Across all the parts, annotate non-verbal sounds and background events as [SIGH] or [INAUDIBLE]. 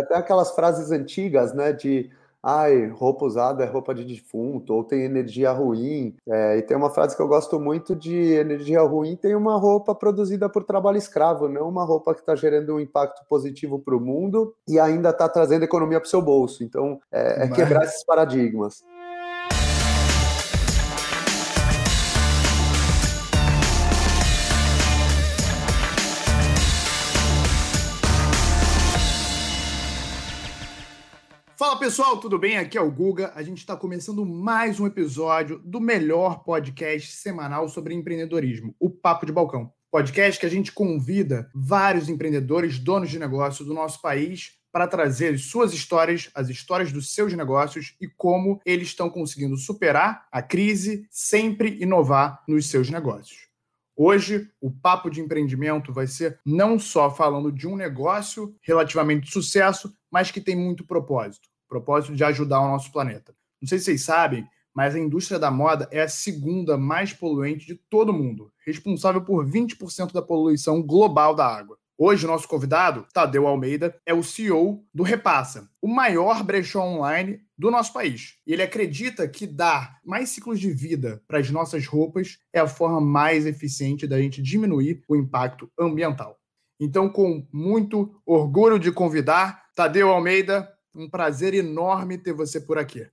Até aquelas frases antigas, né? De ai, roupa usada é roupa de defunto, ou tem energia ruim. É, e tem uma frase que eu gosto muito de energia ruim tem uma roupa produzida por trabalho escravo, não uma roupa que está gerando um impacto positivo para o mundo e ainda está trazendo economia para o seu bolso. Então, é, é quebrar esses paradigmas. Pessoal, tudo bem? Aqui é o Guga. A gente está começando mais um episódio do melhor podcast semanal sobre empreendedorismo, o Papo de Balcão. Podcast que a gente convida vários empreendedores, donos de negócio do nosso país para trazer suas histórias, as histórias dos seus negócios e como eles estão conseguindo superar a crise, sempre inovar nos seus negócios. Hoje, o papo de empreendimento vai ser não só falando de um negócio relativamente de sucesso, mas que tem muito propósito propósito de ajudar o nosso planeta. Não sei se vocês sabem, mas a indústria da moda é a segunda mais poluente de todo o mundo, responsável por 20% da poluição global da água. Hoje, nosso convidado, Tadeu Almeida, é o CEO do Repassa, o maior brechó online do nosso país. E ele acredita que dar mais ciclos de vida para as nossas roupas é a forma mais eficiente da gente diminuir o impacto ambiental. Então, com muito orgulho de convidar Tadeu Almeida, um prazer enorme ter você por aqui.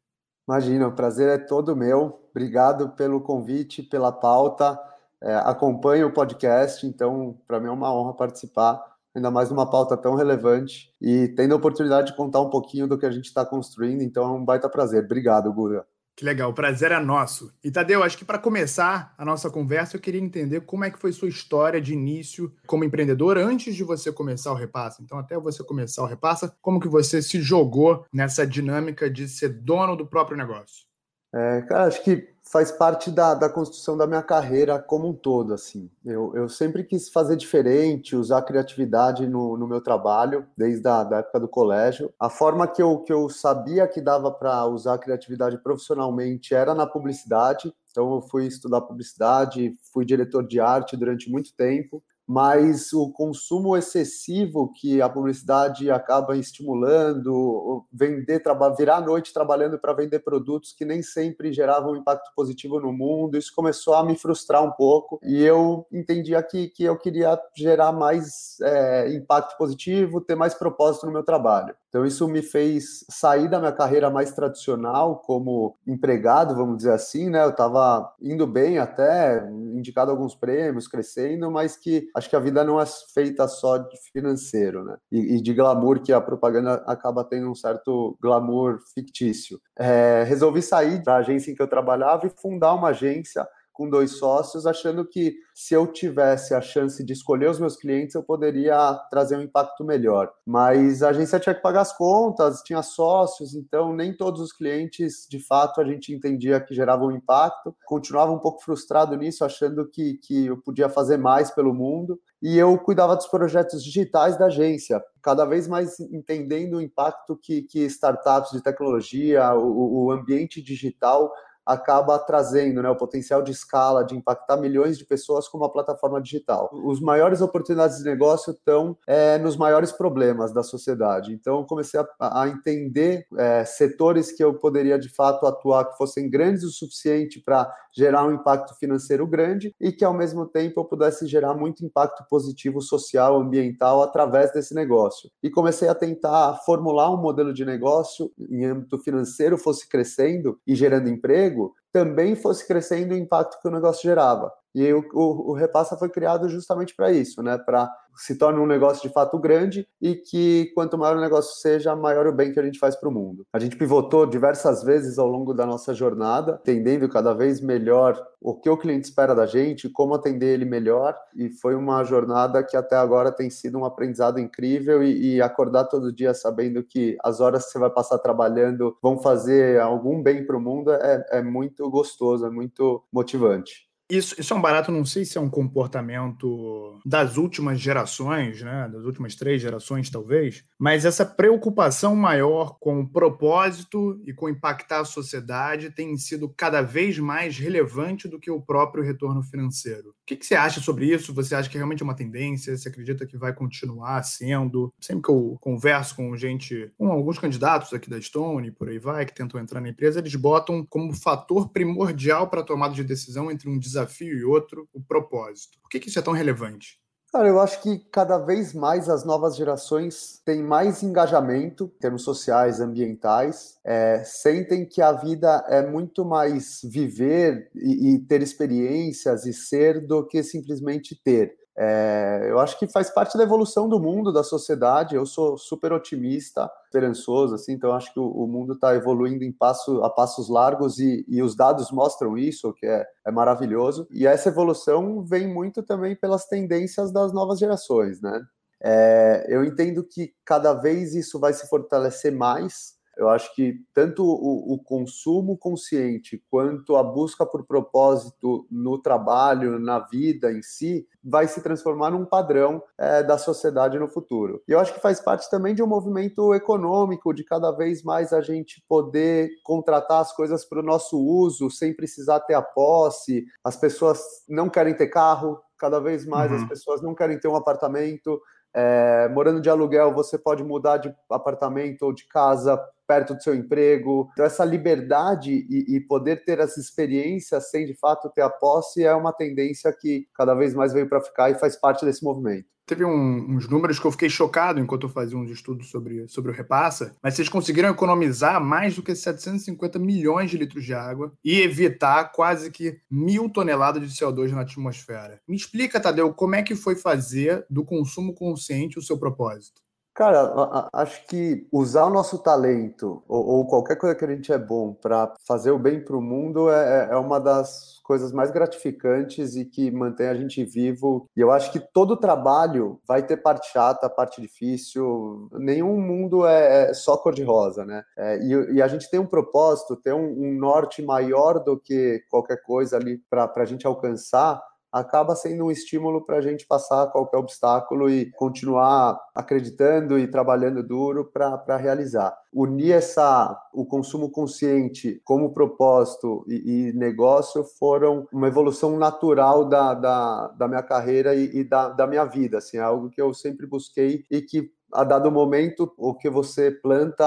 Imagina, o prazer é todo meu. Obrigado pelo convite, pela pauta. É, acompanho o podcast, então para mim é uma honra participar, ainda mais numa pauta tão relevante e tendo a oportunidade de contar um pouquinho do que a gente está construindo. Então é um baita prazer. Obrigado, Guga. Que legal, o prazer é nosso. E Tadeu, acho que para começar a nossa conversa, eu queria entender como é que foi sua história de início como empreendedor antes de você começar o Repassa. Então, até você começar o Repassa, como que você se jogou nessa dinâmica de ser dono do próprio negócio? É, cara, acho que faz parte da, da construção da minha carreira como um todo, assim. Eu, eu sempre quis fazer diferente, usar criatividade no, no meu trabalho, desde a da época do colégio. A forma que eu, que eu sabia que dava para usar a criatividade profissionalmente era na publicidade, então eu fui estudar publicidade, fui diretor de arte durante muito tempo mas o consumo excessivo que a publicidade acaba estimulando, vender, virar a noite trabalhando para vender produtos que nem sempre geravam impacto positivo no mundo, isso começou a me frustrar um pouco e eu entendia que, que eu queria gerar mais é, impacto positivo, ter mais propósito no meu trabalho. Então isso me fez sair da minha carreira mais tradicional como empregado, vamos dizer assim, né? Eu estava indo bem até, indicado alguns prêmios, crescendo, mas que acho que a vida não é feita só de financeiro, né? E, e de glamour, que a propaganda acaba tendo um certo glamour fictício. É, resolvi sair da agência em que eu trabalhava e fundar uma agência com dois sócios, achando que se eu tivesse a chance de escolher os meus clientes, eu poderia trazer um impacto melhor. Mas a agência tinha que pagar as contas, tinha sócios, então nem todos os clientes, de fato, a gente entendia que geravam um impacto. Continuava um pouco frustrado nisso, achando que, que eu podia fazer mais pelo mundo. E eu cuidava dos projetos digitais da agência, cada vez mais entendendo o impacto que, que startups de tecnologia, o, o ambiente digital acaba trazendo né, o potencial de escala, de impactar milhões de pessoas com uma plataforma digital. Os maiores oportunidades de negócio estão é, nos maiores problemas da sociedade. Então, comecei a, a entender é, setores que eu poderia, de fato, atuar que fossem grandes o suficiente para gerar um impacto financeiro grande e que, ao mesmo tempo, eu pudesse gerar muito impacto positivo social, ambiental através desse negócio. E comecei a tentar formular um modelo de negócio em âmbito financeiro fosse crescendo e gerando emprego também fosse crescendo o impacto que o negócio gerava. E o, o, o Repassa foi criado justamente para isso, né? Para se torne um negócio de fato grande e que quanto maior o negócio seja, maior o bem que a gente faz para o mundo. A gente pivotou diversas vezes ao longo da nossa jornada, entendendo cada vez melhor o que o cliente espera da gente, como atender ele melhor, e foi uma jornada que até agora tem sido um aprendizado incrível e, e acordar todo dia sabendo que as horas que você vai passar trabalhando vão fazer algum bem para o mundo é, é muito gostoso, é muito motivante. Isso, isso é um barato, não sei se é um comportamento das últimas gerações, né? Das últimas três gerações, talvez, mas essa preocupação maior com o propósito e com impactar a sociedade tem sido cada vez mais relevante do que o próprio retorno financeiro. Que, que, você acha sobre isso? Você acha que realmente é uma tendência? Você acredita que vai continuar sendo? Sempre que eu converso com gente, com alguns candidatos aqui da Stone, por aí vai, que tentam entrar na empresa, eles botam como fator primordial para a tomada de decisão entre um desafio e outro o propósito. Por que, que isso é tão relevante? Cara, eu acho que cada vez mais as novas gerações têm mais engajamento em termos sociais, ambientais, é, sentem que a vida é muito mais viver e, e ter experiências e ser do que simplesmente ter. É, eu acho que faz parte da evolução do mundo, da sociedade. Eu sou super otimista, esperançoso, assim, então acho que o, o mundo está evoluindo em passo, a passos largos e, e, os dados mostram isso, que é, é maravilhoso. E essa evolução vem muito também pelas tendências das novas gerações, né? É, eu entendo que cada vez isso vai se fortalecer mais eu acho que tanto o, o, consumo consciente quanto a busca por propósito no trabalho, na vida em si, vai se transformar num padrão é, da sociedade no futuro. E eu acho que faz parte também de um movimento econômico, de cada vez mais a gente poder contratar as coisas para o nosso uso, sem precisar ter a posse. As pessoas não querem ter carro, cada vez mais uhum. as pessoas não querem ter um apartamento. É, morando de aluguel, você pode mudar de apartamento ou de casa perto do seu emprego. Então, essa liberdade e, e, poder ter as experiências sem de fato ter a posse é uma tendência que cada vez mais veio para ficar e faz parte desse movimento. Teve um, uns números que eu fiquei chocado enquanto eu fazia uns estudos sobre, sobre o repassa, mas vocês conseguiram economizar mais do que 750 milhões de litros de água e evitar quase que mil toneladas de CO2 na atmosfera. Me explica, Tadeu, como é que foi fazer do consumo consciente o seu propósito? Cara, acho que usar o nosso talento ou, ou qualquer coisa que a gente é bom para fazer o bem para o mundo é, é, é uma das coisas mais gratificantes e que mantém a gente vivo. E eu acho que todo trabalho vai ter parte chata, parte difícil. Nenhum mundo é, é só cor-de-rosa, né? É, e, e, a gente tem um propósito, tem um, um norte maior do que qualquer coisa ali para a gente alcançar acaba sendo um estímulo para a gente passar qualquer obstáculo e continuar acreditando e trabalhando duro para realizar. Unir essa, o consumo consciente como propósito e, e, negócio foram uma evolução natural da, da, da minha carreira e, e da, da minha vida. Assim, é algo que eu sempre busquei e que a dado momento, o que você planta,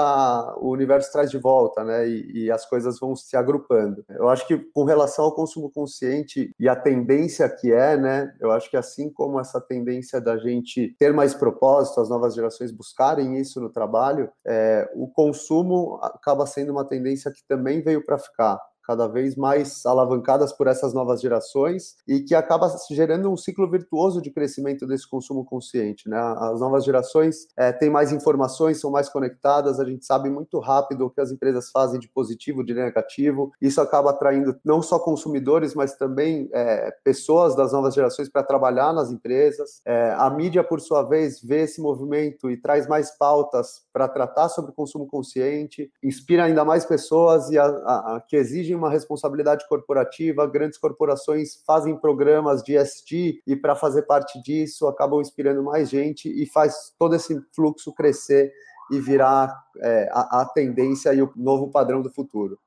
o universo traz de volta, né? E, e, as coisas vão se agrupando. Eu acho que com relação ao consumo consciente e a tendência que é, né? Eu acho que assim como essa tendência da gente ter mais propósito, as novas gerações buscarem isso no trabalho, é, o consumo acaba sendo uma tendência que também veio para ficar cada vez mais alavancadas por essas novas gerações e que acaba gerando um ciclo virtuoso de crescimento desse consumo consciente. Né? As novas gerações é, têm mais informações, são mais conectadas, a gente sabe muito rápido o que as empresas fazem de positivo, de negativo. Isso acaba atraindo não só consumidores, mas também é, pessoas das novas gerações para trabalhar nas empresas. É, a mídia, por sua vez, vê esse movimento e traz mais pautas para tratar sobre consumo consciente, inspira ainda mais pessoas e a, a, a que exigem uma responsabilidade corporativa, grandes corporações fazem programas de ST e para fazer parte disso acabam inspirando mais gente e faz todo esse fluxo crescer e virar é, a, a tendência e o novo padrão do futuro.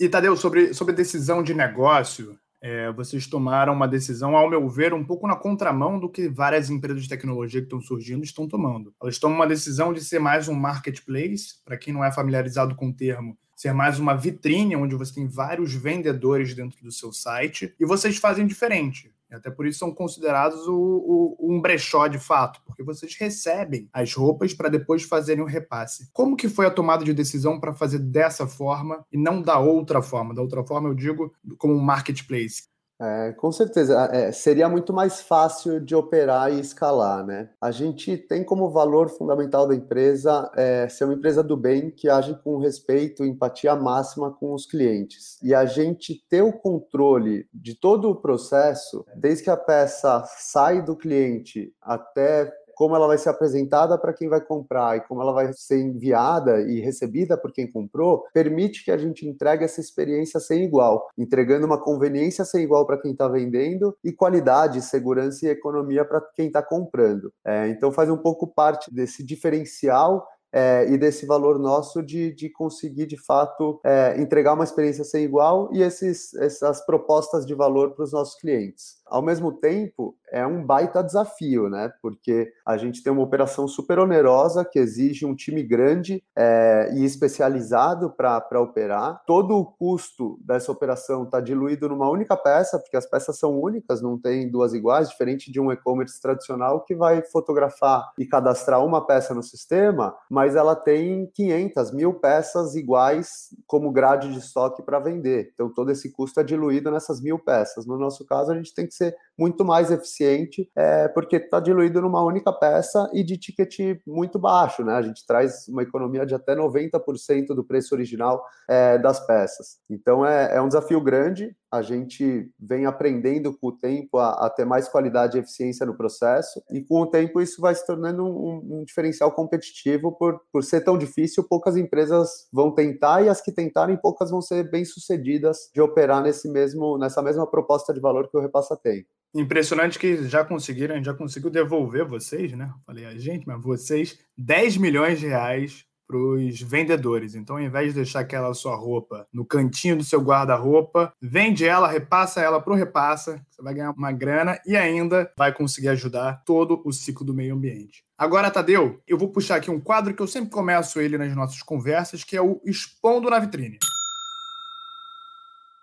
E Tadeu, sobre, sobre decisão de negócio, é, vocês tomaram uma decisão, ao meu ver, um pouco na contramão do que várias empresas de tecnologia que estão surgindo estão tomando. Elas tomam uma decisão de ser mais um marketplace, para quem não é familiarizado com o termo, ser mais uma vitrine onde você tem vários vendedores dentro do seu site e vocês fazem diferente. E até por isso são considerados o, o, um brechó de fato, porque vocês recebem as roupas para depois fazerem o repasse. Como que foi a tomada de decisão para fazer dessa forma e não da outra forma? Da outra forma, eu digo como um marketplace. É, com certeza, é, seria muito mais fácil de operar e escalar, né? A gente tem como valor fundamental da empresa é, ser uma empresa do bem que age com respeito e empatia máxima com os clientes. E a gente ter o controle de todo o processo, desde que a peça sai do cliente até como ela vai ser apresentada para quem vai comprar e como ela vai ser enviada e recebida por quem comprou, permite que a gente entregue essa experiência sem igual, entregando uma conveniência sem igual para quem está vendendo e qualidade, segurança e economia para quem está comprando. É, então faz um pouco parte desse diferencial é, e desse valor nosso de, de conseguir, de fato, é, entregar uma experiência sem igual e esses, essas propostas de valor para os nossos clientes. Ao mesmo tempo, é um baita desafio, né? Porque a gente tem uma operação super onerosa que exige um time grande é, e especializado para operar. Todo o custo dessa operação está diluído numa única peça, porque as peças são únicas, não tem duas iguais, diferente de um e-commerce tradicional que vai fotografar e cadastrar uma peça no sistema, mas ela tem 500, mil peças iguais como grade de estoque para vender. Então todo esse custo é diluído nessas mil peças. No nosso caso, a gente tem que ser muito mais eficiente, é, porque está diluído numa única peça e de ticket muito baixo, né? A gente traz uma economia de até 90% do preço original é, das peças. Então é, é um desafio grande, a gente vem aprendendo com o tempo a, a, ter mais qualidade e eficiência no processo, e com o tempo isso vai se tornando um, um, diferencial competitivo por, por ser tão difícil, poucas empresas vão tentar, e as que tentarem, poucas vão ser bem sucedidas de operar nesse mesmo, nessa mesma proposta de valor que o Repassa tem. Impressionante que já conseguiram, já conseguiu devolver vocês, né? Falei a gente, mas vocês 10 milhões de reais para os vendedores. Então, ao invés de deixar aquela sua roupa no cantinho do seu guarda-roupa, vende ela, repassa ela para o repassa, você vai ganhar uma grana e ainda vai conseguir ajudar todo o ciclo do meio ambiente. Agora, Tadeu, eu vou puxar aqui um quadro que eu sempre começo ele nas nossas conversas, que é o Expondo na Vitrine.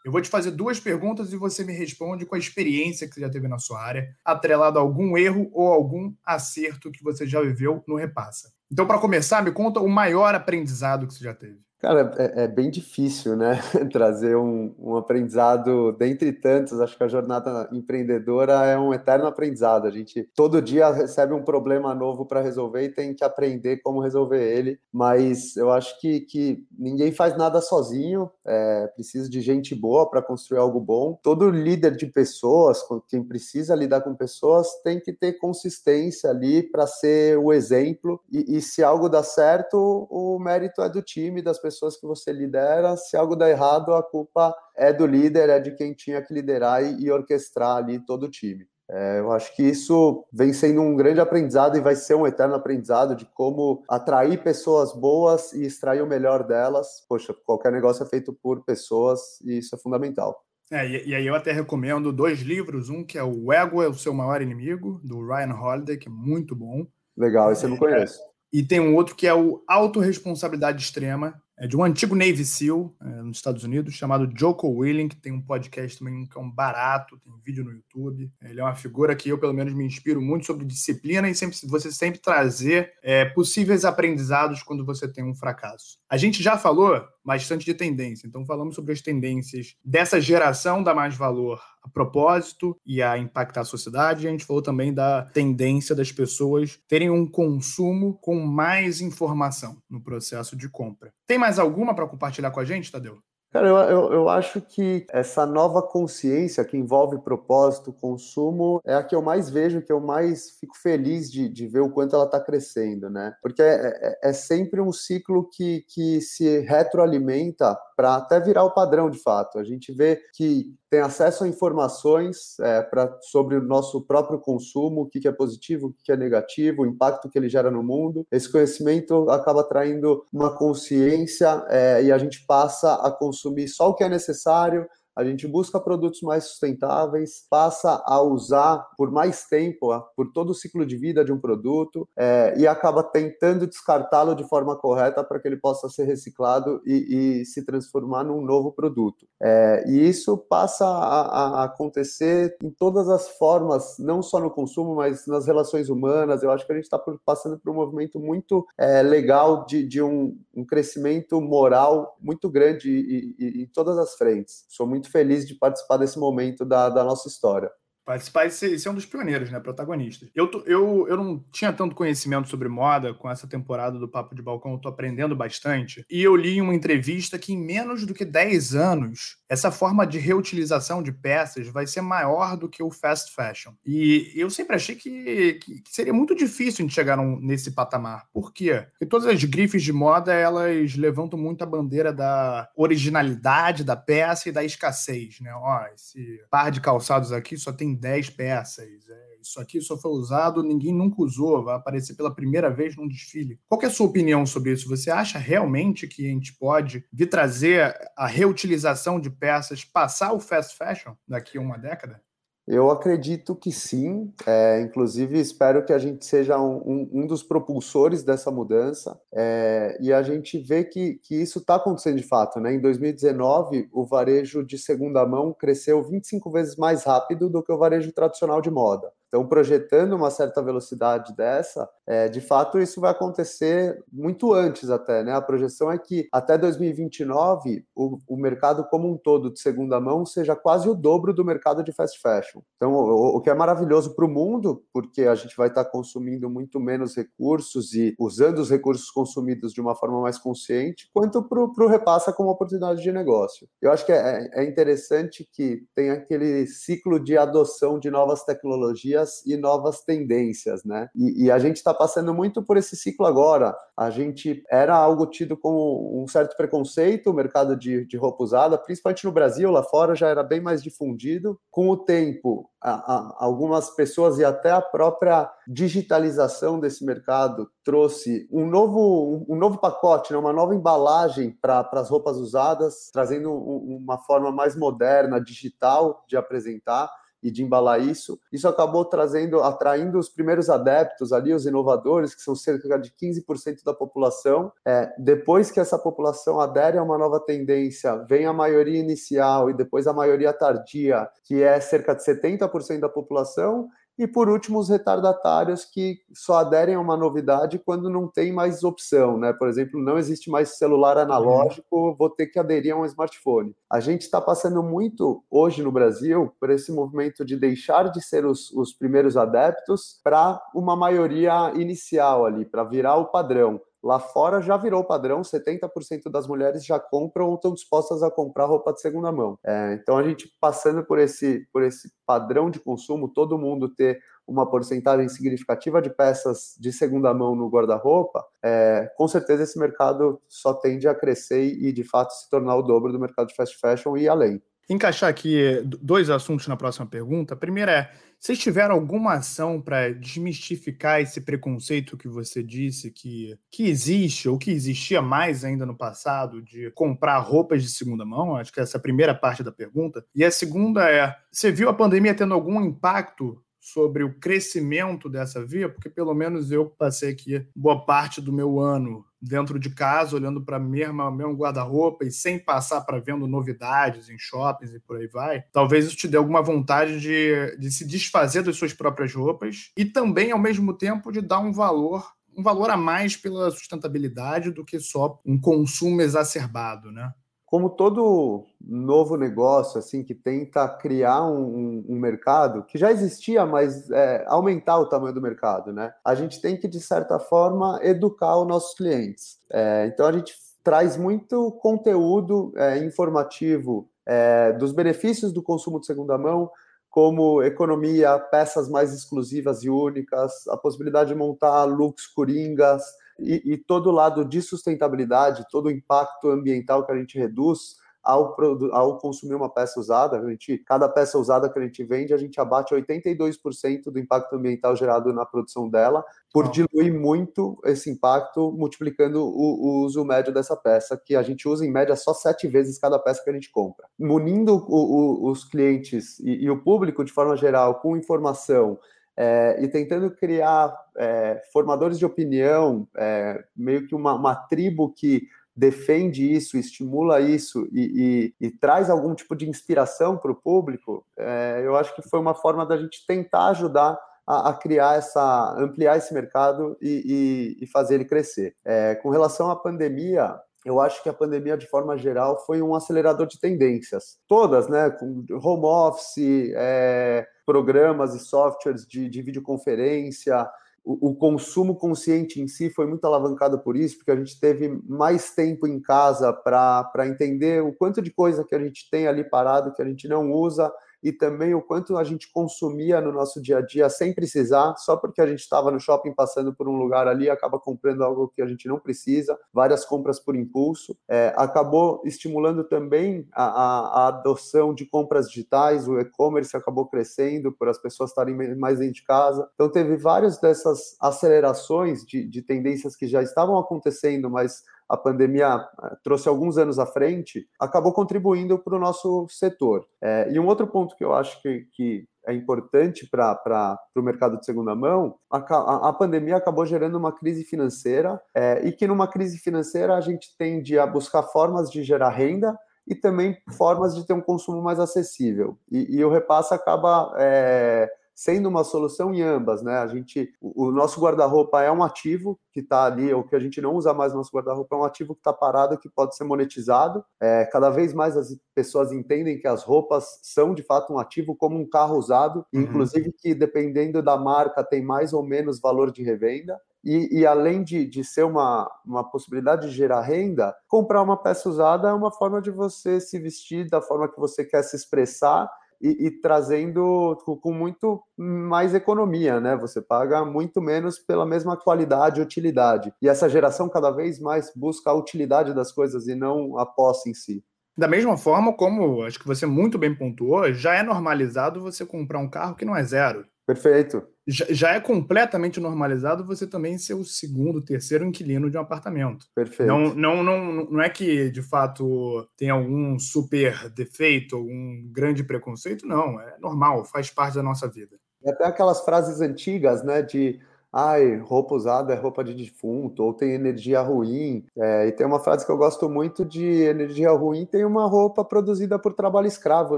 Eu vou te fazer duas perguntas e você me responde com a experiência que você já teve na sua área, atrelado a algum erro ou algum acerto que você já viveu no Repassa. Então, para começar, me conta o maior aprendizado que você já teve. Cara, é, é, bem difícil, né? [LAUGHS] Trazer um, um, aprendizado dentre tantos. Acho que a jornada empreendedora é um eterno aprendizado. A gente todo dia recebe um problema novo para resolver e tem que aprender como resolver ele. Mas eu acho que, que ninguém faz nada sozinho. É, precisa de gente boa para construir algo bom. Todo líder de pessoas, quem precisa lidar com pessoas, tem que ter consistência ali para ser o exemplo. E, e se algo dá certo, o mérito é do time, das pessoas pessoas que você lidera. Se algo dá errado, a culpa é do líder, é de quem tinha que liderar e, e orquestrar ali todo o time. É, eu acho que isso vem sendo um grande aprendizado e vai ser um eterno aprendizado de como atrair pessoas boas e extrair o melhor delas. Poxa, qualquer negócio é feito por pessoas e isso é fundamental. É, e, e, aí eu até recomendo dois livros, um que é o Ego é o seu maior inimigo, do Ryan Holiday, que é muito bom. Legal, esse eu não conheço. É, e tem um outro que é o Autoresponsabilidade Extrema, é de um antigo Navy SEAL é, nos Estados Unidos, chamado Joko Willing, que tem um podcast também que é um barato, tem um vídeo no YouTube. Ele é uma figura que eu, pelo menos, me inspiro muito sobre disciplina e sempre, você sempre trazer é, possíveis aprendizados quando você tem um fracasso. A gente já falou bastante de tendência, então falamos sobre as tendências dessa geração da mais valor a propósito e a impactar a sociedade. A gente falou também da tendência das pessoas terem um consumo com mais informação no processo de compra. Tem mais alguma para compartilhar com a gente, Tadeu? Cara, eu, eu, eu, acho que essa nova consciência que envolve propósito, consumo, é a que eu mais vejo, que eu mais fico feliz de, de ver o quanto ela está crescendo, né? Porque é, é, é, sempre um ciclo que, que se retroalimenta para até virar o padrão de fato. A gente vê que tem acesso a informações é, pra, sobre o nosso próprio consumo, o que, que é positivo, o que, que é negativo, o impacto que ele gera no mundo. Esse conhecimento acaba traindo uma consciência é, e a gente passa a consumir só o que é necessário, a gente busca produtos mais sustentáveis, passa a usar por mais tempo, por todo o ciclo de vida de um produto, é, e acaba tentando descartá-lo de forma correta para que ele possa ser reciclado e, e se transformar num novo produto. É, e isso passa a, a, acontecer em todas as formas, não só no consumo, mas nas relações humanas. Eu acho que a gente está passando por um movimento muito é, legal de, de um, um, crescimento moral muito grande em todas as frentes. Sou muito muito feliz de participar desse momento da, da nossa história participar e ser, ser, um dos pioneiros, né? Protagonistas. Eu, eu, eu não tinha tanto conhecimento sobre moda com essa temporada do Papo de Balcão, eu tô aprendendo bastante. E eu li uma entrevista que em menos do que 10 anos, essa forma de reutilização de peças vai ser maior do que o fast fashion. E eu sempre achei que, que, seria muito difícil de chegar num, nesse patamar. Por quê? Porque todas as grifes de moda, elas levantam muito a bandeira da originalidade da peça e da escassez, né? Ó, esse par de calçados aqui só tem 10 peças. É, isso aqui só foi usado, ninguém nunca usou, vai aparecer pela primeira vez num desfile. Qual é a sua opinião sobre isso? Você acha realmente que a gente pode vir trazer a reutilização de peças, passar o fast fashion daqui a uma década? Eu acredito que sim, é, inclusive espero que a gente seja um, um, um dos propulsores dessa mudança, é, e a gente vê que, que isso está acontecendo de fato. Né? Em 2019, o varejo de segunda mão cresceu 25 vezes mais rápido do que o varejo tradicional de moda. Então, projetando uma certa velocidade dessa, é, de fato, isso vai acontecer muito antes até, né? A projeção é que até 2029 o, o mercado como um todo de segunda mão seja quase o dobro do mercado de fast fashion. Então, o, o que é maravilhoso para o mundo, porque a gente vai estar consumindo muito menos recursos e usando os recursos consumidos de uma forma mais consciente, quanto para o repassa como oportunidade de negócio. Eu acho que é, é interessante que tem aquele ciclo de adoção de novas tecnologias e novas tendências, né? E, e a gente está passando muito por esse ciclo agora. A gente era algo tido como um certo preconceito, o mercado de, de roupa usada, principalmente no Brasil, lá fora já era bem mais difundido. Com o tempo, a, a, algumas pessoas e até a própria digitalização desse mercado trouxe um novo, um, novo pacote, né? uma nova embalagem para as roupas usadas, trazendo um, uma forma mais moderna, digital de apresentar e de embalar isso. Isso acabou trazendo, atraindo os primeiros adeptos ali, os inovadores, que são cerca de 15% da população. É, depois que essa população adere a uma nova tendência, vem a maioria inicial e depois a maioria tardia, que é cerca de 70% da população, e por último, os retardatários que só aderem a uma novidade quando não tem mais opção, né? Por exemplo, não existe mais celular analógico, vou ter que aderir a um smartphone. A gente está passando muito hoje no Brasil por esse movimento de deixar de ser os, os primeiros adeptos para uma maioria inicial ali, para virar o padrão. Lá fora já virou padrão, 70% das mulheres já compram ou estão dispostas a comprar roupa de segunda mão. É, então a gente passando por esse, por esse padrão de consumo, todo mundo ter uma porcentagem significativa de peças de segunda mão no guarda-roupa, é, com certeza esse mercado só tende a crescer e de fato se tornar o dobro do mercado de fast fashion e além encaixar aqui dois assuntos na próxima pergunta. A primeira é: vocês tiveram alguma ação para desmistificar esse preconceito que você disse que, que existe, ou que existia mais ainda no passado, de comprar roupas de segunda mão? Acho que essa é a primeira parte da pergunta. E a segunda é: você viu a pandemia tendo algum impacto sobre o crescimento dessa via, porque pelo menos eu passei aqui boa parte do meu ano dentro de casa, olhando para mesmo mesmo guarda-roupa e sem passar para vendo novidades em shoppings e por aí vai. Talvez isso te dê alguma vontade de, de se desfazer das suas próprias roupas e também, ao mesmo tempo, de dar um valor um valor a mais pela sustentabilidade do que só um consumo exacerbado, né? Como todo novo negócio assim que tenta criar um, um mercado que já existia, mas é, aumentar o tamanho do mercado, né? A gente tem que de certa forma educar os nossos clientes. É, então a gente traz muito conteúdo é, informativo é, dos benefícios do consumo de segunda mão, como economia, peças mais exclusivas e únicas, a possibilidade de montar looks coringas e, e todo o lado de sustentabilidade, todo o impacto ambiental que a gente reduz ao, ao, consumir uma peça usada, a gente, cada peça usada que a gente vende, a gente abate 82% do impacto ambiental gerado na produção dela, por oh. diluir muito esse impacto, multiplicando o, o, uso médio dessa peça, que a gente usa em média só sete vezes cada peça que a gente compra. Munindo o, os clientes e, e o público de forma geral com informação é, e tentando criar é, formadores de opinião, é, meio que uma, uma, tribo que defende isso, estimula isso e, e, e traz algum tipo de inspiração para o público, é, eu acho que foi uma forma da gente tentar ajudar a, a criar essa, ampliar esse mercado e, e fazer ele crescer. É, com relação à pandemia, eu acho que a pandemia, de forma geral, foi um acelerador de tendências. Todas, né? Com home office, é, programas e softwares de, de videoconferência, o, o, consumo consciente em si foi muito alavancado por isso, porque a gente teve mais tempo em casa para entender o quanto de coisa que a gente tem ali parado, que a gente não usa, e também o quanto a gente consumia no nosso dia a dia sem precisar, só porque a gente estava no shopping passando por um lugar ali, acaba comprando algo que a gente não precisa, várias compras por impulso. É, acabou estimulando também a, a, a, adoção de compras digitais, o e-commerce acabou crescendo por as pessoas estarem mais dentro de casa. Então, teve várias dessas acelerações de, de tendências que já estavam acontecendo, mas a pandemia eh, trouxe alguns anos à frente, acabou contribuindo para o nosso setor. É, e um outro ponto que eu acho que, que é importante para o mercado de segunda mão, a, a, pandemia acabou gerando uma crise financeira, é, e que numa crise financeira a gente tende a buscar formas de gerar renda e também formas de ter um consumo mais acessível. E, e o repasse acaba. É, sendo uma solução em ambas, né? A gente, o, o nosso guarda-roupa é um ativo que está ali, ou que a gente não usa mais no nosso guarda-roupa é um ativo que está parado, que pode ser monetizado. É, cada vez mais as pessoas entendem que as roupas são de fato um ativo como um carro usado, uhum. inclusive que dependendo da marca tem mais ou menos valor de revenda. E, e, além de, de ser uma, uma possibilidade de gerar renda, comprar uma peça usada é uma forma de você se vestir da forma que você quer se expressar e, e, trazendo com muito mais economia, né? Você paga muito menos pela mesma qualidade e utilidade. E essa geração cada vez mais busca a utilidade das coisas e não a posse em si. Da mesma forma como acho que você muito bem pontuou, já é normalizado você comprar um carro que não é zero. Perfeito já é completamente normalizado você também ser o segundo, terceiro inquilino de um apartamento. Perfeito. Não, não, não, não é que, de fato, tem algum super defeito, algum grande preconceito, não. É normal, faz parte da nossa vida. Até aquelas frases antigas, né, de ai, roupa usada é roupa de defunto, ou tem energia ruim. É, e tem uma frase que eu gosto muito de energia ruim tem uma roupa produzida por trabalho escravo,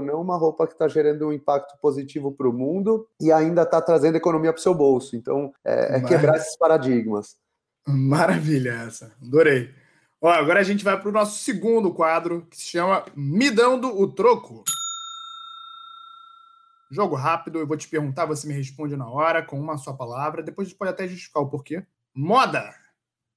não uma roupa que está gerando um impacto positivo para o mundo e ainda está trazendo economia para o seu bolso. Então, é, é quebrar esses paradigmas. Maravilha essa, adorei. Ó, agora a gente vai para o nosso segundo quadro, que se chama Me Dando o Troco. Jogo rápido, eu vou te perguntar, você me responde na hora, com uma só palavra. Depois a gente pode até justificar o porquê. Moda.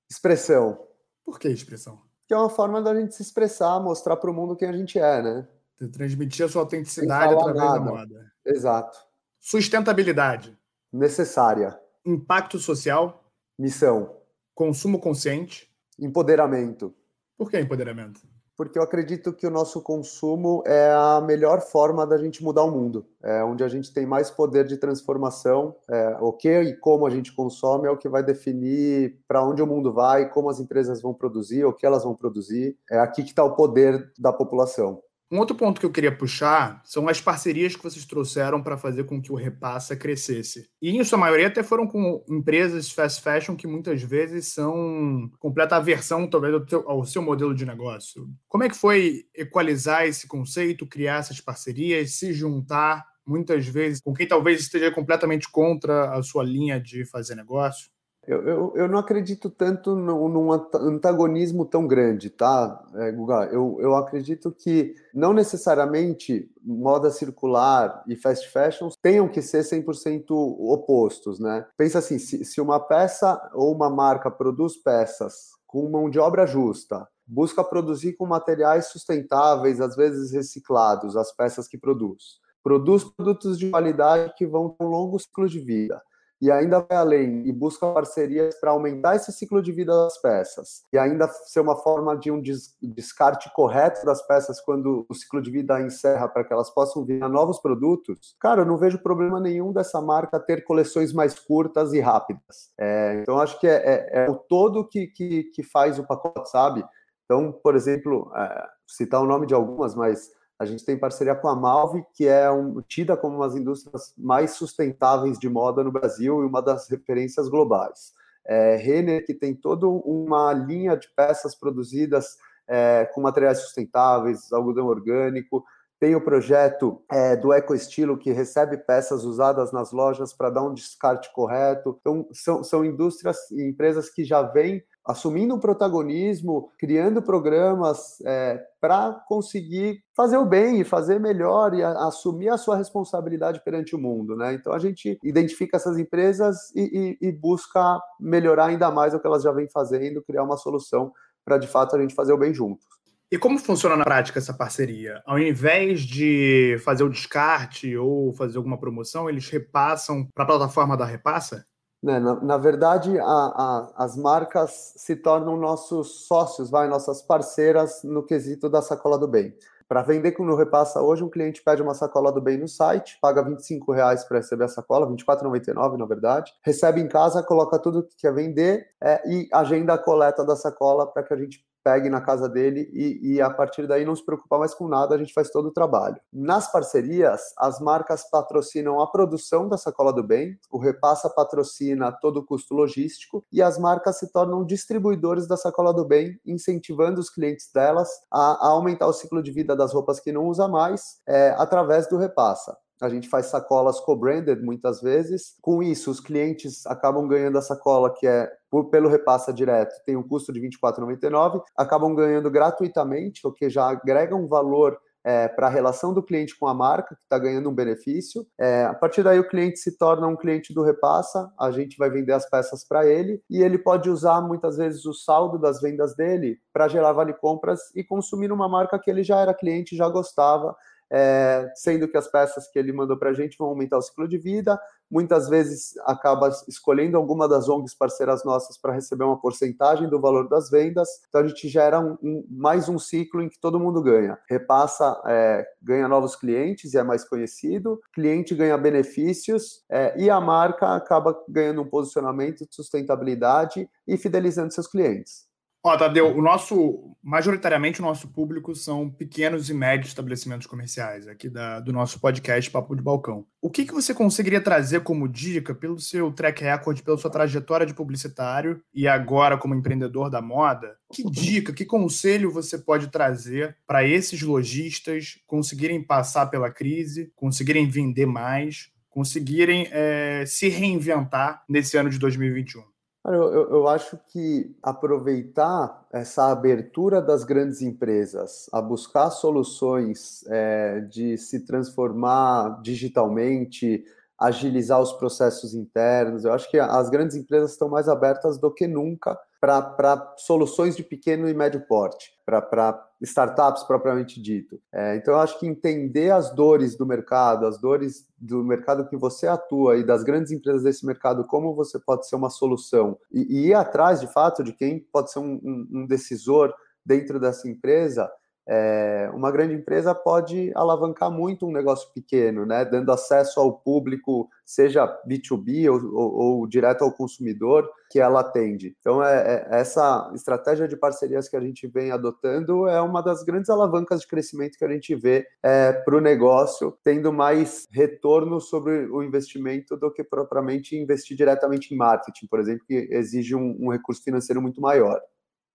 Expressão. Por que expressão? Que é uma forma da gente se expressar, mostrar para o mundo quem a gente é, né? Transmitir a sua autenticidade através nada. da moda. Exato. Sustentabilidade. Necessária. Impacto social. Missão. Consumo consciente. Empoderamento. Por que empoderamento? Porque eu acredito que o nosso consumo é a melhor forma da gente mudar o mundo. É onde a gente tem mais poder de transformação. É, o que e como a gente consome é o que vai definir para onde o mundo vai, como as empresas vão produzir, o que elas vão produzir. É aqui que está o poder da população. Um outro ponto que eu queria puxar são as parcerias que vocês trouxeram para fazer com que o Repassa crescesse. E em sua maioria até foram com empresas fast fashion que muitas vezes são completa aversão talvez ao, teu, ao seu modelo de negócio. Como é que foi equalizar esse conceito, criar essas parcerias, se juntar muitas vezes com quem talvez esteja completamente contra a sua linha de fazer negócio? Eu, eu, eu, não acredito tanto no, num antagonismo tão grande, tá, é, Guga? Eu, eu acredito que não necessariamente moda circular e fast fashion tenham que ser 100% opostos, né? Pensa assim, se, se uma peça ou uma marca produz peças com mão de obra justa, busca produzir com materiais sustentáveis, às vezes reciclados, as peças que produz, produz produtos de qualidade que vão ter um longo ciclo de vida e ainda vai além e busca parcerias para aumentar esse ciclo de vida das peças e ainda ser uma forma de um descarte correto das peças quando o ciclo de vida encerra para que elas possam vir a novos produtos, cara, eu não vejo problema nenhum dessa marca ter coleções mais curtas e rápidas. É, então, acho que é, é, é, o todo que, que, que faz o pacote, sabe? Então, por exemplo, é, citar o nome de algumas, mas a gente tem parceria com a Malve, que é um, tida como uma das indústrias mais sustentáveis de moda no Brasil e uma das referências globais. É, Renner, que tem toda uma linha de peças produzidas é, com materiais sustentáveis, algodão orgânico. Tem o projeto é, do Eco Estilo, que recebe peças usadas nas lojas para dar um descarte correto. Então, são, são indústrias e empresas que já vêm assumindo um protagonismo, criando programas é, para conseguir fazer o bem e fazer melhor e a, assumir a sua responsabilidade perante o mundo, né? Então a gente identifica essas empresas e, e, e busca melhorar ainda mais o que elas já vêm fazendo, criar uma solução para de fato a gente fazer o bem juntos. E como funciona na prática essa parceria? Ao invés de fazer o descarte ou fazer alguma promoção, eles repassam para a plataforma da Repassa? Né? Na, na, verdade, a, a, as marcas se tornam nossos sócios, vai, nossas parceiras no quesito da sacola do bem. Para vender com o Repassa hoje, um cliente pede uma sacola do bem no site, paga 25 reais para receber a sacola, 24,99 na verdade, recebe em casa, coloca tudo que quer vender é, e agenda a coleta da sacola para que a gente pegue na casa dele e, e, a partir daí não se preocupa mais com nada, a gente faz todo o trabalho. Nas parcerias, as marcas patrocinam a produção da sacola do bem, o Repassa patrocina todo o custo logístico e as marcas se tornam distribuidores da sacola do bem, incentivando os clientes delas a, a aumentar o ciclo de vida das roupas que não usa mais é, através do Repassa. A gente faz sacolas co-branded muitas vezes. Com isso, os clientes acabam ganhando a sacola que é por, pelo repassa direto, tem um custo de R$ 24,99, acabam ganhando gratuitamente, o que já agrega um valor é, para a relação do cliente com a marca, que está ganhando um benefício. É, a partir daí, o cliente se torna um cliente do Repassa, a gente vai vender as peças para ele e ele pode usar muitas vezes o saldo das vendas dele para gerar vale compras e consumir uma marca que ele já era cliente, já gostava é, sendo que as peças que ele mandou para a gente vão aumentar o ciclo de vida. Muitas vezes acaba escolhendo alguma das ONGs parceiras nossas para receber uma porcentagem do valor das vendas. Então a gente gera um, um, mais um ciclo em que todo mundo ganha. Repassa, é, ganha novos clientes e é mais conhecido, cliente ganha benefícios é, e a marca acaba ganhando um posicionamento de sustentabilidade e fidelizando seus clientes. Ó, Tadeu, o nosso, majoritariamente o nosso público são pequenos e médios estabelecimentos comerciais, aqui da, do nosso podcast Papo de Balcão. O que, que você conseguiria trazer como dica pelo seu track record, pela sua trajetória de publicitário e agora como empreendedor da moda? Que dica, que conselho você pode trazer para esses lojistas conseguirem passar pela crise, conseguirem vender mais, conseguirem é, se reinventar nesse ano de 2021? Eu, eu, eu, acho que aproveitar essa abertura das grandes empresas a buscar soluções é, de se transformar digitalmente, agilizar os processos internos, eu acho que as grandes empresas estão mais abertas do que nunca para soluções de pequeno e médio porte, para startups propriamente dito. É, então, eu acho que entender as dores do mercado, as dores do mercado que você atua e das grandes empresas desse mercado, como você pode ser uma solução, e, e ir atrás, de fato, de quem pode ser um, um, um decisor dentro dessa empresa, é, uma grande empresa pode alavancar muito um negócio pequeno, né, dando acesso ao público, seja B2B ou, ou, ou direto ao consumidor, que ela atende. Então, é, é, essa estratégia de parcerias que a gente vem adotando é uma das grandes alavancas de crescimento que a gente vê é, para o negócio, tendo mais retorno sobre o investimento do que propriamente investir diretamente em marketing, por exemplo, que exige um, um recurso financeiro muito maior.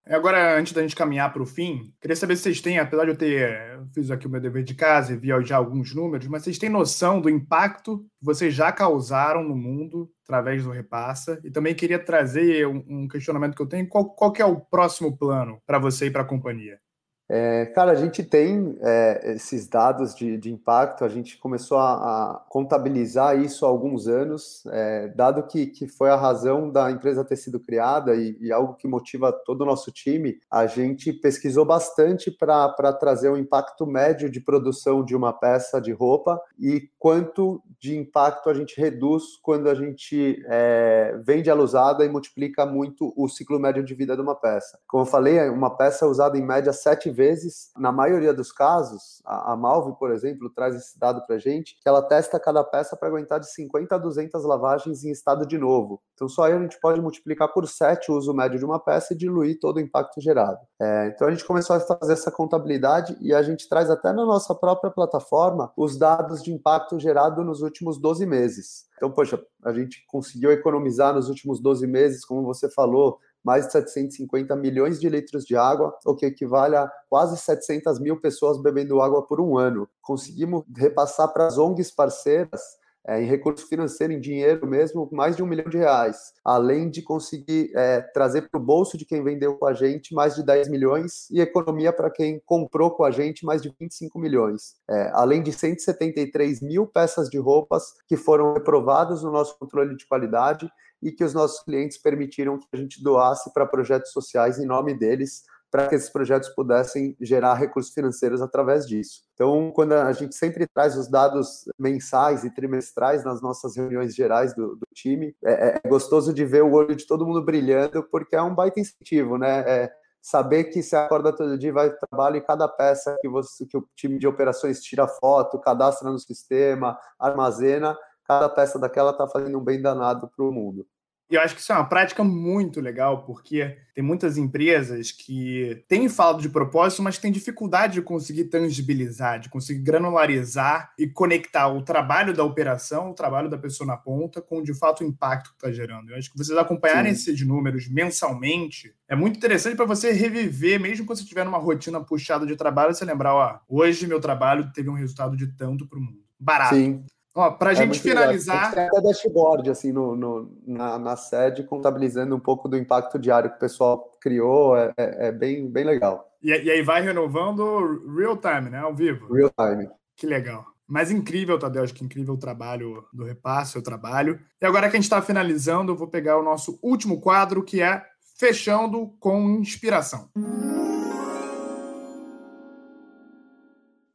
Agora, antes da gente caminhar para o fim, queria saber se vocês têm, apesar de eu ter eu fiz aqui o meu dever de casa e vi já alguns números, mas vocês têm noção do impacto que vocês já causaram no mundo através do Repassa? E também queria trazer um, um questionamento que eu tenho: qual, qual é o próximo plano para você e para a companhia? É, cara, a gente tem é, esses dados de, de, impacto, a gente começou a, a contabilizar isso há alguns anos, é, dado que, que foi a razão da empresa ter sido criada e, e algo que motiva todo o nosso time, a gente pesquisou bastante para trazer o impacto médio de produção de uma peça de roupa e quanto de impacto a gente reduz quando a gente é, vende ela usada e multiplica muito o ciclo médio de vida de uma peça. Como eu falei, uma peça é usada em média sete vezes, na maioria dos casos, a, a Malve, por exemplo, traz esse dado para gente, que ela testa cada peça para aguentar de 50 a 200 lavagens em estado de novo. Então, só aí a gente pode multiplicar por 7 o uso médio de uma peça e diluir todo o impacto gerado. É, então, a gente começou a fazer essa contabilidade e a gente traz até na nossa própria plataforma os dados de impacto gerado nos últimos 12 meses. Então, poxa, a gente conseguiu economizar nos últimos 12 meses, como você falou, mais de 750 milhões de litros de água, o que equivale a quase 700 mil pessoas bebendo água por um ano. Conseguimos repassar para as ONGs parceiras é, em recurso financeiro, em dinheiro mesmo, mais de um milhão de reais, além de conseguir é, trazer para o bolso de quem vendeu com a gente mais de 10 milhões e economia para quem comprou com a gente mais de 25 milhões, é, além de 173 mil peças de roupas que foram reprovadas no nosso controle de qualidade e que os nossos clientes permitiram que a gente doasse para projetos sociais em nome deles, para que esses projetos pudessem gerar recursos financeiros através disso. Então, quando a gente sempre traz os dados mensais e trimestrais nas nossas reuniões gerais do, do time, é, é, gostoso de ver o olho de todo mundo brilhando, porque é um baita incentivo, né? É, saber que você acorda todo dia, vai para trabalho e cada peça que, você, que o time de operações tira foto, cadastra no sistema, armazena, cada peça daquela está fazendo um bem danado para o mundo. E eu acho que isso é uma prática muito legal, porque tem muitas empresas que têm falado de propósito, mas têm dificuldade de conseguir tangibilizar, de conseguir granularizar e conectar o trabalho da operação, o trabalho da pessoa na ponta, com de fato o impacto que está gerando. Eu acho que vocês acompanharem Sim. esses números mensalmente é muito interessante para você reviver, mesmo quando você estiver numa rotina puxada de trabalho, você lembrar, ó, hoje meu trabalho teve um resultado de tanto para o mundo. Barato. Sim. Ó, para a é gente finalizar. Tem até dashboard assim, no, no na, na, sede, contabilizando um pouco do impacto diário que o pessoal criou. É, é, é bem, bem legal. E, e, aí vai renovando real time, né? Ao vivo. Real time. Que legal. Mas incrível, Tadeu, acho que incrível o trabalho do repasse, o trabalho. E agora que a gente está finalizando, eu vou pegar o nosso último quadro, que é Fechando com Inspiração.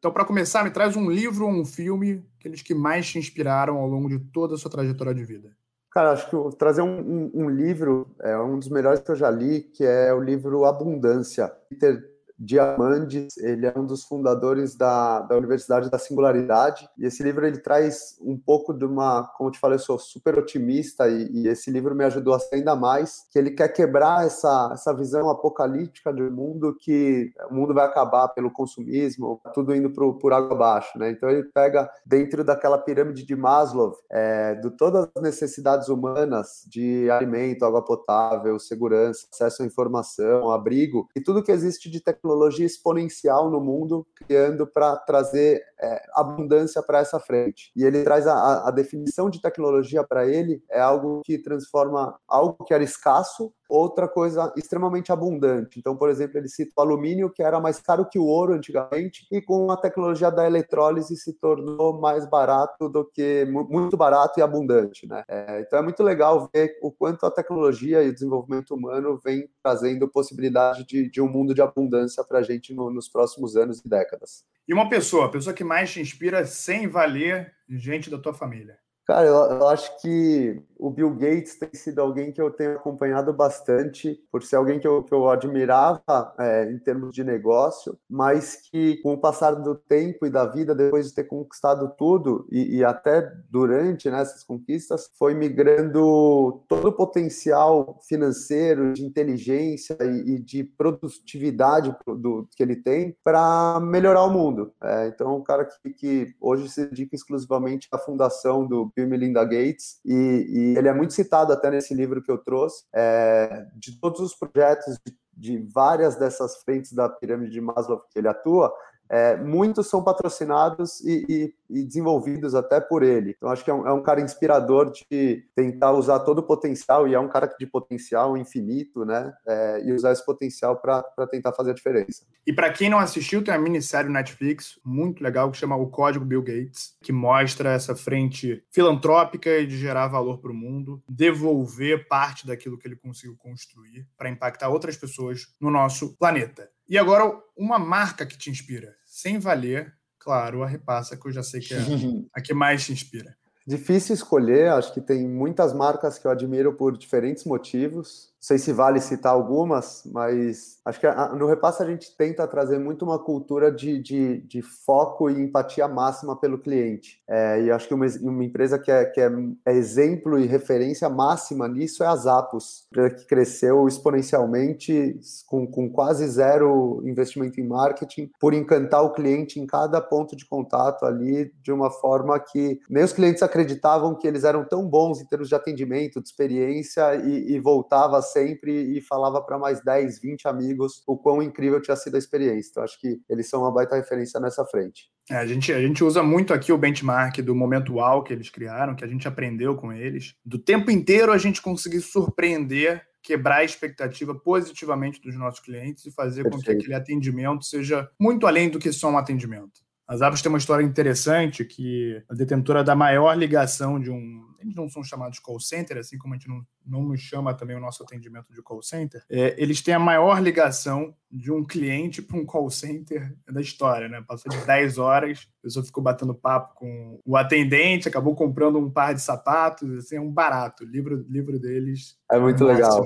Então, para começar, me traz um livro ou um filme, aqueles que mais te inspiraram ao longo de toda a sua trajetória de vida. Cara, acho que trazer um, um, um, livro é um dos melhores que eu já li, que é o livro Abundância. Peter Diamandis, ele é um dos fundadores da, da Universidade da Singularidade, e esse livro ele traz um pouco de uma, como eu te falei, eu sou super otimista, e, e esse livro me ajudou ainda mais, que ele quer quebrar essa, essa visão apocalíptica do mundo, que o mundo vai acabar pelo consumismo, tudo indo pro, por água abaixo, né? Então ele pega dentro daquela pirâmide de Maslow, é, de todas as necessidades humanas, de alimento, água potável, segurança, acesso à informação, abrigo, e tudo que existe de tecnologia tecnologia exponencial no mundo, criando para trazer é, abundância para essa frente. E ele traz a, a definição de tecnologia para ele é algo que transforma algo que era escasso outra coisa extremamente abundante. Então, por exemplo, ele cita o alumínio, que era mais caro que o ouro antigamente, e com a tecnologia da eletrólise se tornou mais barato do que muito barato e abundante, né? É, então é muito legal ver o quanto a tecnologia e o desenvolvimento humano vem trazendo possibilidade de, de um mundo de abundância para a gente no, nos próximos anos e décadas. E uma pessoa, a pessoa que mais te inspira sem valer gente da tua família? Cara, eu, eu, acho que o Bill Gates tem sido alguém que eu tenho acompanhado bastante, por ser alguém que eu, que eu admirava é, em termos de negócio, mas que com o passar do tempo e da vida, depois de ter conquistado tudo, e, e até durante né, essas conquistas, foi migrando todo o potencial financeiro, de inteligência e, e de produtividade do, que ele tem para melhorar o mundo. É, então, é um cara que, que hoje se dedica exclusivamente à fundação do Bill Melinda Gates, e, e, ele é muito citado até nesse livro que eu trouxe, é, de todos os projetos de, de várias dessas frentes da pirâmide de Maslow que ele atua, é, muitos são patrocinados e, e, e, desenvolvidos até por ele. Então, acho que é um, é um, cara inspirador de tentar usar todo o potencial, e é um cara de potencial infinito, né? É, e usar esse potencial para tentar fazer a diferença. E para quem não assistiu, tem uma minissérie Netflix muito legal que chama O Código Bill Gates, que mostra essa frente filantrópica e de gerar valor para o mundo, devolver parte daquilo que ele conseguiu construir para impactar outras pessoas no nosso planeta. E agora, uma marca que te inspira, sem valer, claro, a repassa, que eu já sei que é [LAUGHS] a que mais te inspira. Difícil escolher, acho que tem muitas marcas que eu admiro por diferentes motivos sei se vale citar algumas, mas acho que no repasse a gente tenta trazer muito uma cultura de, de, de foco e empatia máxima pelo cliente. É, e acho que uma, uma empresa que, é, que é, é, exemplo e referência máxima nisso é a Zappos, que cresceu exponencialmente com, com quase zero investimento em marketing, por encantar o cliente em cada ponto de contato ali, de uma forma que nem os clientes acreditavam que eles eram tão bons em termos de atendimento, de experiência, e, e voltava a sempre e falava para mais 10, 20 amigos o quão incrível tinha sido a experiência. Então, acho que eles são uma baita referência nessa frente. É, a, gente, a gente usa muito aqui o benchmark do momento UAU que eles criaram, que a gente aprendeu com eles. Do tempo inteiro a gente conseguir surpreender quebrar a expectativa positivamente dos nossos clientes e fazer Perfeito. com que aquele atendimento seja muito além do que só um atendimento. As Apos tem uma história interessante que a detentora da maior ligação de um. Eles não são chamados call center, assim como a gente não, não nos chama também o nosso atendimento de call center. É, eles têm a maior ligação de um cliente para um call center da história, né? Passou de 10 horas, a pessoa ficou batendo papo com o atendente, acabou comprando um par de sapatos, assim, é um barato. O livro, livro deles é muito é legal.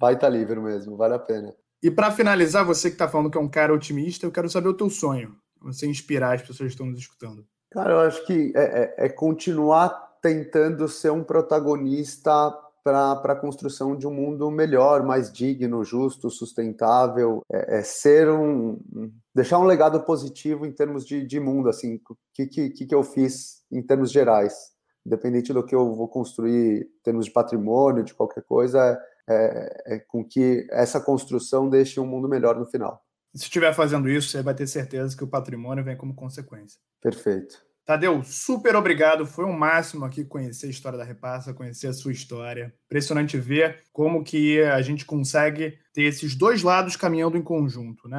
Vai estar livre mesmo, vale a pena. E para finalizar, você que está falando que é um cara otimista, eu quero saber o teu sonho. Você inspirar as pessoas que estão nos escutando. Cara, eu acho que é, é, é continuar tentando ser um protagonista para a construção de um mundo melhor, mais digno, justo, sustentável, é, é ser um deixar um legado positivo em termos de, de mundo, assim, o que, que, que eu fiz em termos gerais, independente do que eu vou construir em termos de patrimônio, de qualquer coisa, é, é, é com que essa construção deixe um mundo melhor no final. Se estiver fazendo isso, você vai ter certeza que o patrimônio vem como consequência. Perfeito. Tadeu, super obrigado. Foi um máximo aqui conhecer a história da Repassa, conhecer a sua história. Impressionante ver como que a gente consegue ter esses dois lados caminhando em conjunto, né?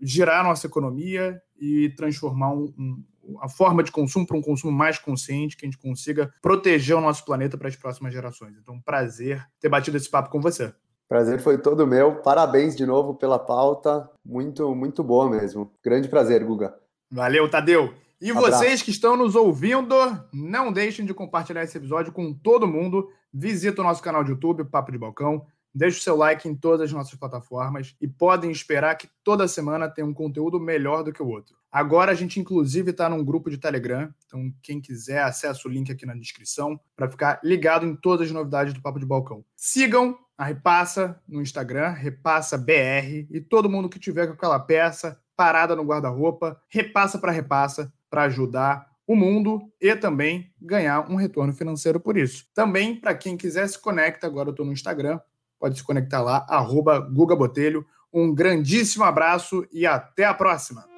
Girar a nossa economia e transformar um, um, a forma de consumo para um consumo mais consciente, que a gente consiga proteger o nosso planeta para as próximas gerações. Então, um prazer ter batido esse papo com você. Prazer foi todo meu. Parabéns de novo pela pauta. Muito, muito boa mesmo. Grande prazer, Guga. Valeu, Tadeu. E vocês que estão nos ouvindo, não deixem de compartilhar esse episódio com todo mundo. Visita o nosso canal de YouTube, Papo de Balcão. Deixe o seu like em todas as nossas plataformas e podem esperar que toda semana tem um conteúdo melhor do que o outro. Agora a gente, inclusive, está num grupo de Telegram, então quem quiser, acessa o link aqui na descrição para ficar ligado em todas as novidades do Papo de Balcão. Sigam a Repassa no Instagram, Repassa BR, e todo mundo que tiver com aquela peça parada no guarda-roupa, repassa para repassa para ajudar o mundo e também ganhar um retorno financeiro por isso. Também, para quem quiser se conecta, agora eu estou no Instagram, pode se conectar lá, arroba Guga Botelho. Um grandíssimo abraço e até a próxima!